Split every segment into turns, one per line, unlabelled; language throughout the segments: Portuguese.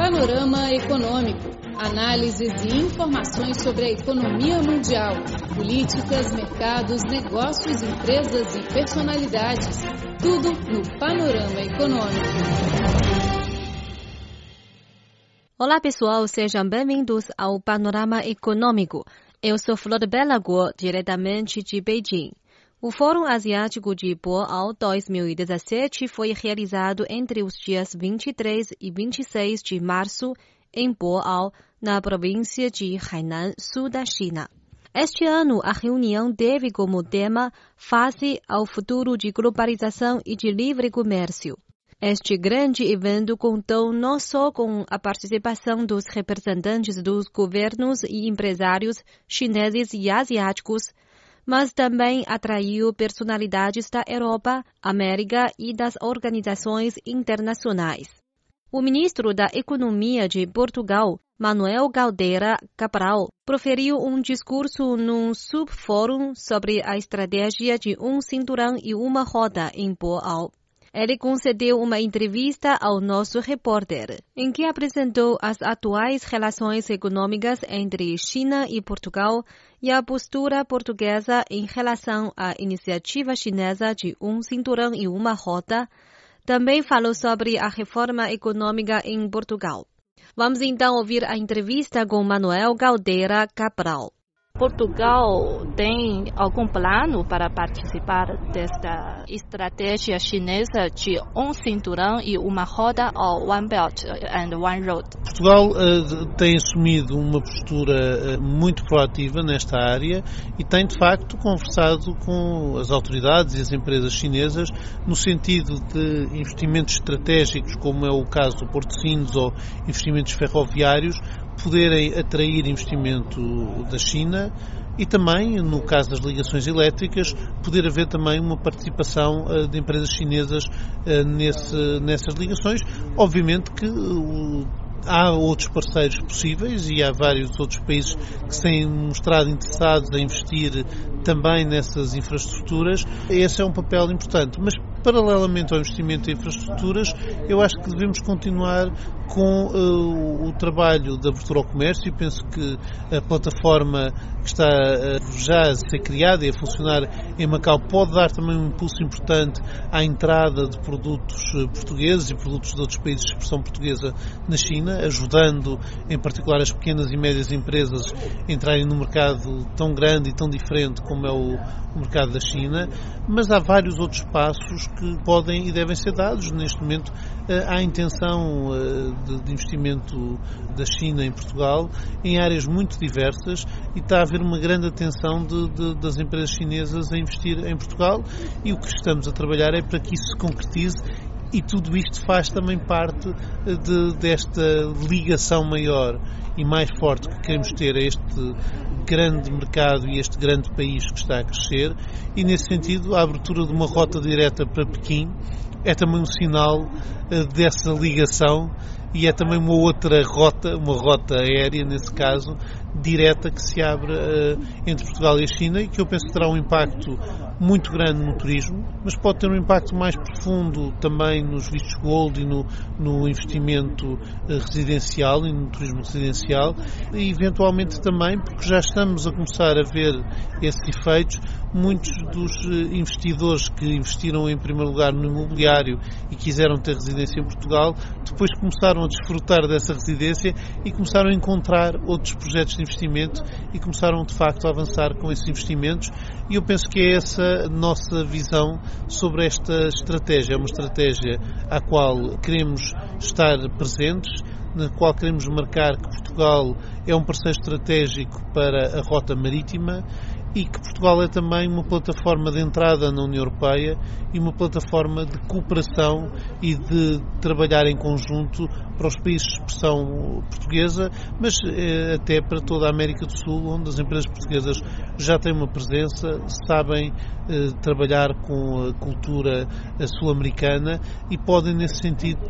Panorama Econômico. Análises e informações sobre a economia mundial, políticas, mercados, negócios, empresas e personalidades. Tudo no Panorama Econômico.
Olá pessoal, sejam bem-vindos ao Panorama Econômico. Eu sou Flor Bela Guo, diretamente de Beijing. O Fórum Asiático de Boao 2017 foi realizado entre os dias 23 e 26 de março em Boao, na província de Hainan, sul da China. Este ano, a reunião teve como tema Face ao futuro de globalização e de livre comércio. Este grande evento contou não só com a participação dos representantes dos governos e empresários chineses e asiáticos, mas também atraiu personalidades da Europa, América e das organizações internacionais. O ministro da Economia de Portugal, Manuel Galdeira Cabral, proferiu um discurso num subfórum sobre a estratégia de um cinturão e uma roda em Boal. Ele concedeu uma entrevista ao nosso repórter, em que apresentou as atuais relações econômicas entre China e Portugal e a postura portuguesa em relação à iniciativa chinesa de um cinturão e uma rota. Também falou sobre a reforma econômica em Portugal. Vamos então ouvir a entrevista com Manuel Galdeira Cabral.
Portugal tem algum plano para participar desta estratégia chinesa de um cinturão e uma roda ou One Belt and One Road?
Portugal uh, tem assumido uma postura uh, muito proativa nesta área e tem de facto conversado com as autoridades e as empresas chinesas no sentido de investimentos estratégicos, como é o caso do Porto Sines ou investimentos ferroviários, poderem atrair investimento da China e também, no caso das ligações elétricas, poder haver também uma participação uh, de empresas chinesas uh, nesse, nessas ligações. Obviamente que uh, há outros parceiros possíveis e há vários outros países que se têm mostrado interessados em investir também nessas infraestruturas. Esse é um papel importante. Mas Paralelamente ao investimento em infraestruturas, eu acho que devemos continuar com uh, o trabalho de abertura ao comércio. E penso que a plataforma que está uh, já a ser criada e a funcionar em Macau pode dar também um impulso importante à entrada de produtos uh, portugueses e produtos de outros países de expressão portuguesa na China, ajudando em particular as pequenas e médias empresas a entrarem no mercado tão grande e tão diferente como é o mercado da China, mas há vários outros passos que podem e devem ser dados. Neste momento eh, há intenção eh, de investimento da China em Portugal em áreas muito diversas e está a haver uma grande atenção de, de, das empresas chinesas a investir em Portugal e o que estamos a trabalhar é para que isso se concretize e tudo isto faz também parte eh, de, desta ligação maior e mais forte que queremos ter a este grande mercado e este grande país que está a crescer e nesse sentido a abertura de uma rota direta para Pequim é também um sinal uh, dessa ligação e é também uma outra rota, uma rota aérea nesse caso, direta que se abre uh, entre Portugal e a China e que eu penso que terá um impacto muito grande no turismo, mas pode ter um impacto mais profundo também nos vistos gold e no, no investimento uh, residencial e no turismo residencial. E eventualmente também, porque já estamos a começar a ver esses efeitos, muitos dos uh, investidores que investiram em primeiro lugar no imobiliário e quiseram ter residência em Portugal, depois começaram a desfrutar dessa residência e começaram a encontrar outros projetos investimento e começaram de facto a avançar com esses investimentos e eu penso que é essa nossa visão sobre esta estratégia. É uma estratégia à qual queremos estar presentes, na qual queremos marcar que Portugal é um parceiro estratégico para a rota marítima e que Portugal é também uma plataforma de entrada na União Europeia e uma plataforma de cooperação e de trabalhar em conjunto para os países de expressão portuguesa, mas eh, até para toda a América do Sul, onde as empresas portuguesas já têm uma presença, sabem eh, trabalhar com a cultura sul-americana e podem, nesse sentido,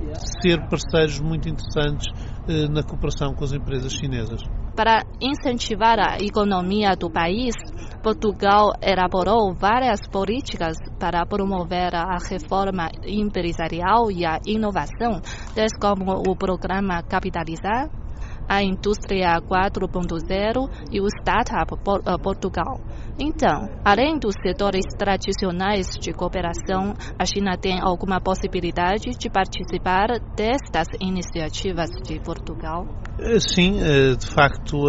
ser parceiros muito interessantes eh, na cooperação com as empresas chinesas.
Para incentivar a economia do país, Portugal elaborou várias políticas para promover a reforma empresarial e a inovação, tais como o programa Capitalizar, a indústria 4.0 e o Startup eh, Portugal. Então, além dos setores tradicionais de cooperação, a China tem alguma possibilidade de participar destas iniciativas de Portugal?
Eh, sim, eh, de facto,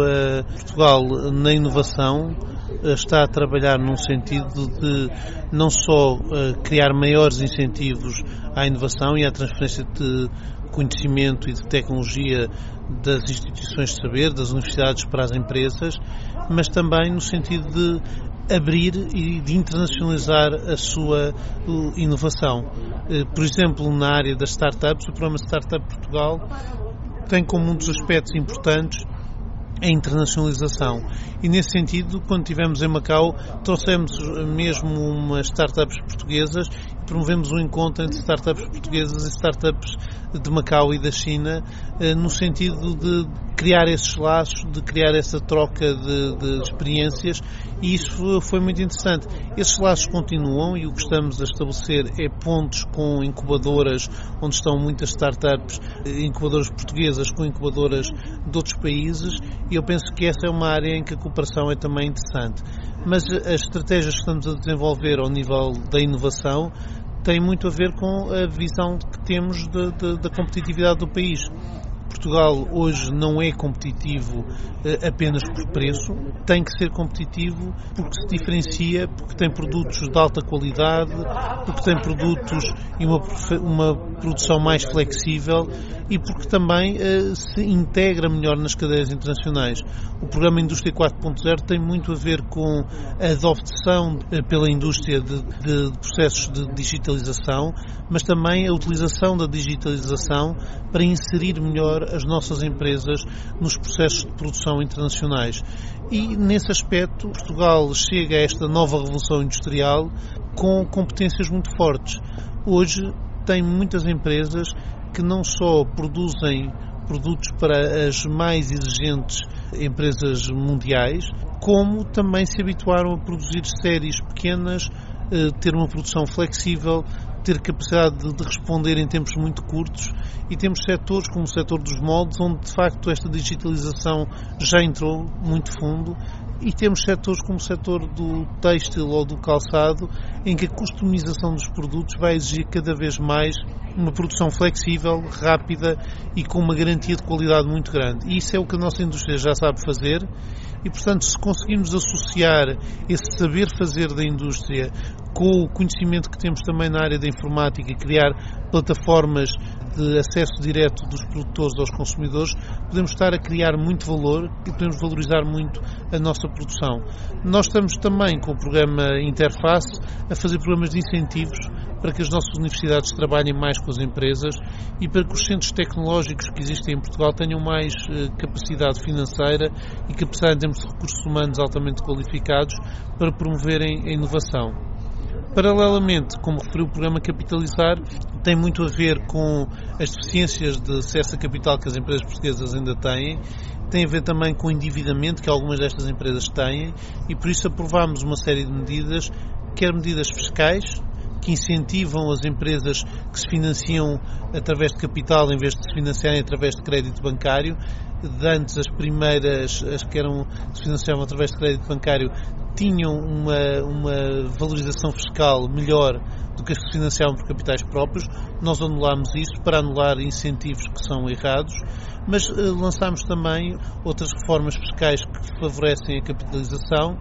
Portugal na inovação está a trabalhar num sentido de não só criar maiores incentivos à inovação e à transferência de conhecimento e de tecnologia das instituições de saber, das universidades para as empresas, mas também no sentido de abrir e de internacionalizar a sua inovação. Eh, por exemplo, na área das startups, o programa Startup Portugal tem como um dos aspectos importantes a internacionalização. E nesse sentido, quando estivemos em Macau, trouxemos mesmo umas startups portuguesas promovemos um encontro entre startups portuguesas e startups de Macau e da China, eh, no sentido de criar esses laços, de criar essa troca de, de, experiências e isso foi muito interessante. Esses laços continuam e o que estamos a estabelecer é pontos com incubadoras onde estão muitas startups, eh, incubadoras portuguesas com incubadoras de outros países e eu penso que essa é uma área em que a cooperação é também interessante. Mas as estratégias que estamos a desenvolver ao nível da inovação tem muito a ver com a visão que temos da competitividade do país. Portugal hoje não é competitivo eh, apenas por preço, tem que ser competitivo porque se diferencia, porque tem produtos de alta qualidade, porque tem produtos e uma, uma produção mais flexível e porque também uh, se integra melhor nas cadeias internacionais. O programa Indústria 4.0 tem muito a ver com a adopção uh, pela indústria de, de, processos de digitalização, mas também a utilização da digitalização para inserir melhor as nossas empresas nos processos de produção internacionais. E nesse aspecto, Portugal chega a esta nova revolução industrial com competências muito fortes. Hoje tem muitas empresas que não só produzem produtos para as mais exigentes empresas mundiais, como também se habituaram a produzir séries pequenas, eh, ter uma produção flexível, ter capacidade de responder em tempos muito curtos e temos setores como o setor dos moldes, onde de facto esta digitalização já entrou muito fundo e temos setores como o setor do têxtil ou do calçado, em que a customização dos produtos vai exigir cada vez mais uma produção flexível, rápida e com uma garantia de qualidade muito grande. E isso é o que a nossa indústria já sabe fazer e, portanto, se conseguirmos associar esse saber fazer da indústria com o conhecimento que temos também na área da informática e criar plataformas de acesso direto dos produtores aos consumidores, podemos estar a criar muito valor e podemos valorizar muito a nossa produção. Nós estamos também com o programa Interface a fazer programas de incentivos para que as nossas universidades trabalhem mais com as empresas e para que os centros tecnológicos que existem em Portugal tenham mais eh, capacidade financeira e capacidade em termos de recursos humanos altamente qualificados para promoverem a inovação. Paralelamente, como referiu o programa Capitalizar, tem muito a ver com as deficiências de acesso a capital que as empresas portuguesas ainda têm, tem a ver também com o endividamento que algumas destas empresas têm e por isso aprovámos uma série de medidas, quer medidas fiscais, que incentivam as empresas que se financiam através de capital em vez de se financiarem através de crédito bancário. De antes, as primeiras, as que eram, se financiavam através de crédito bancário, tinham uma, uma valorização fiscal melhor do que as que se financiavam por capitais próprios. Nós anulámos isso para anular incentivos que são errados, mas uh, lançámos também outras reformas fiscais que favorecem a capitalização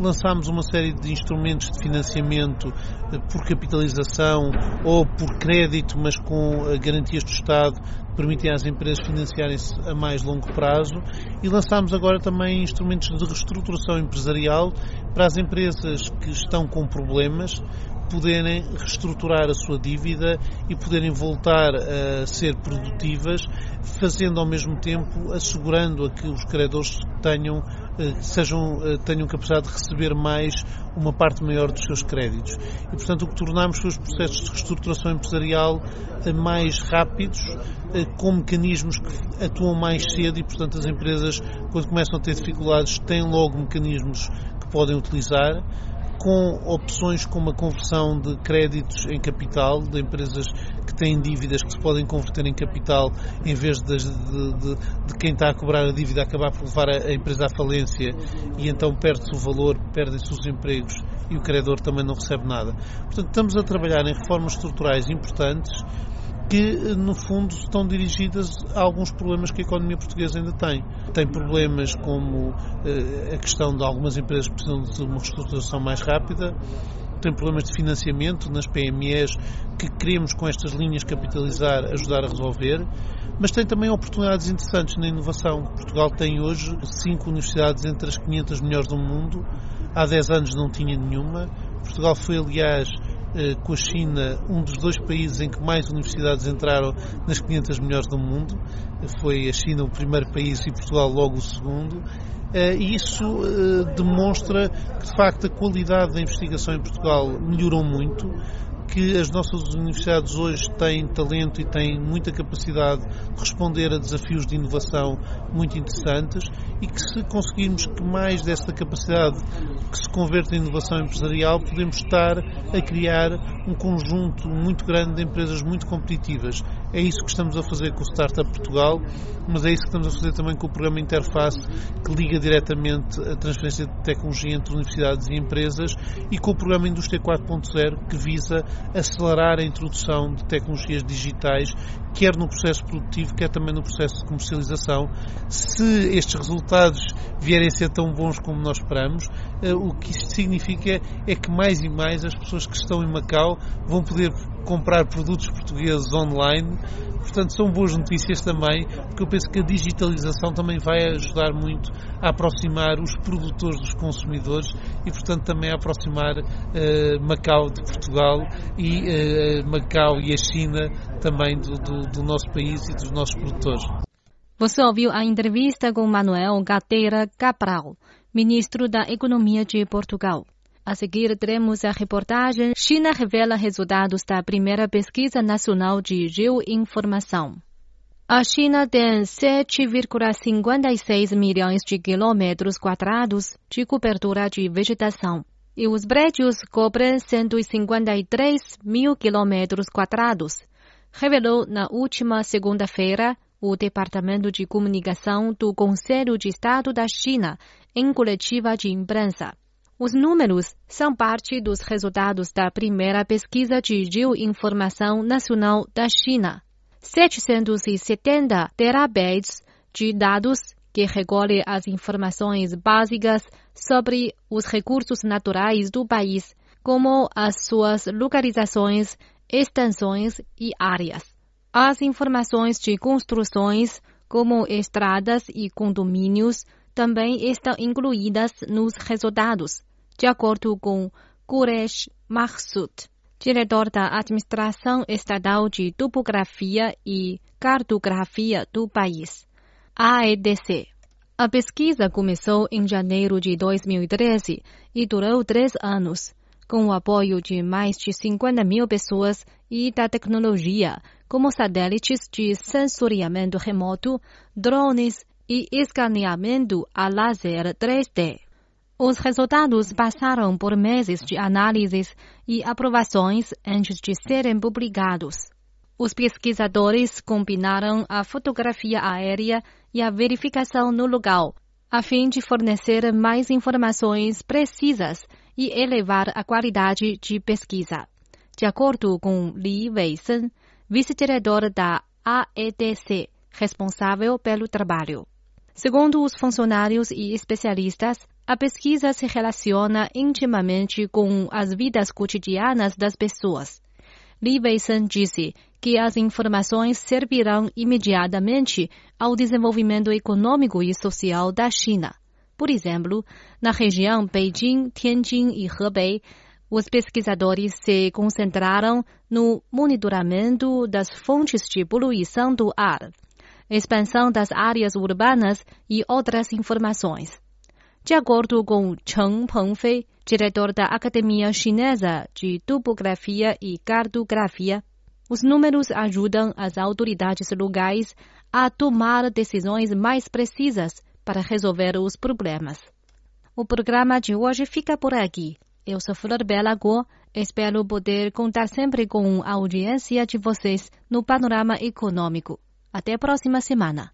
lançámos uma série de instrumentos de financiamento eh, por capitalização ou por crédito, mas com eh, garantias do Estado permitem às empresas financiarem-se a mais longo prazo. E lançámos agora também instrumentos de reestruturação empresarial para as empresas que estão com problemas poderem reestruturar a sua dívida e poderem voltar a ser produtivas, fazendo ao mesmo tempo, assegurando a que os credores tenham, eh, sejam, eh, tenham capacidade de receber mais, uma parte maior dos seus créditos. E, portanto, o que tornamos foi os processos de reestruturação empresarial eh, mais rápidos, com mecanismos que atuam mais cedo e, portanto, as empresas, quando começam a ter dificuldades, têm logo mecanismos podem utilizar com opções como a conversão de créditos em capital, de empresas que têm dívidas que se podem converter em capital em vez de, de, de, de quem está a cobrar a dívida acabar por levar a, a empresa à falência e então perde-se o valor, perdem-se os empregos e o credor também não recebe nada. Portanto, estamos a trabalhar em reformas estruturais importantes que, no fundo, estão dirigidas a alguns problemas que a economia portuguesa ainda tem. Tem problemas como eh, a questão de algumas empresas que precisam de uma reestruturação mais rápida, tem problemas de financiamento nas PMEs que queremos com estas linhas capitalizar ajudar a resolver, mas tem também oportunidades interessantes na inovação. Portugal tem hoje cinco universidades entre as 500 melhores do mundo, há 10 anos não tinha nenhuma. Portugal foi, aliás, com a China, um dos dois países em que mais universidades entraram nas 500 melhores do mundo. Foi a China o primeiro país e Portugal logo o segundo. Eh, e isso eh, demonstra que, de facto, a qualidade da investigação em Portugal melhorou muito que as nossas universidades hoje têm talento e têm muita capacidade de responder a desafios de inovação muito interessantes e que se conseguirmos que mais dessa capacidade que se converta em inovação empresarial, podemos estar a criar um conjunto muito grande de empresas muito competitivas. É isso que estamos a fazer com o Startup Portugal, mas é isso que estamos a fazer também com o programa Interface, que liga diretamente a transferência de tecnologia entre universidades e empresas, e com o programa Indústria 4.0, que visa acelerar a introdução de tecnologias digitais, quer no processo produtivo, quer também no processo de comercialização. Se estes resultados vierem a ser tão bons como nós esperamos, eh, o que isto significa é que mais e mais as pessoas que estão em Macau vão poder comprar produtos portugueses online. Portanto, são boas notícias também, porque eu penso que a digitalização também vai ajudar muito a aproximar os produtores dos consumidores e, portanto, também a aproximar uh, Macau de Portugal e uh, Macau e a China também do, do, do nosso país e dos nossos produtores.
Você ouviu a entrevista com Manuel Gateira Cabral, ministro da Economia de Portugal. A seguir, teremos a reportagem China revela resultados da primeira pesquisa nacional de geoinformação. A China tem 7,56 milhões de quilômetros quadrados de cobertura de vegetação e os prédios cobrem 153 mil quilômetros quadrados, revelou na última segunda-feira o Departamento de Comunicação do Conselho de Estado da China em coletiva de imprensa. Os números são parte dos resultados da primeira pesquisa de geoinformação nacional da China. 770 terabytes de dados que recolhe as informações básicas sobre os recursos naturais do país, como as suas localizações, extensões e áreas. As informações de construções, como estradas e condomínios, também estão incluídas nos resultados de acordo com Quresh Mahsud, diretor da Administração Estadual de Topografia e Cartografia do país, AEDC. A pesquisa começou em janeiro de 2013 e durou três anos, com o apoio de mais de 50 mil pessoas e da tecnologia, como satélites de sensoriamento remoto, drones e escaneamento a laser 3D. Os resultados passaram por meses de análises e aprovações antes de serem publicados. Os pesquisadores combinaram a fotografia aérea e a verificação no lugar, a fim de fornecer mais informações precisas e elevar a qualidade de pesquisa. De acordo com Li Weissen, vice-diretor da AEDC, responsável pelo trabalho. Segundo os funcionários e especialistas, a pesquisa se relaciona intimamente com as vidas cotidianas das pessoas. Li Weisan disse que as informações servirão imediatamente ao desenvolvimento econômico e social da China. Por exemplo, na região Beijing, Tianjin e Hebei, Os pesquisadores se concentraram no monitoramento das fontes de poluição do ar, expansão das áreas urbanas e outras informações. De acordo com Chen Pengfei, diretor da Academia Chinesa de Topografia e Cartografia, os números ajudam as autoridades locais a tomar decisões mais precisas para resolver os problemas. O programa de hoje fica por aqui. Eu sou Flor Bela Go. Espero poder contar sempre com a audiência de vocês no panorama econômico. Até a próxima semana.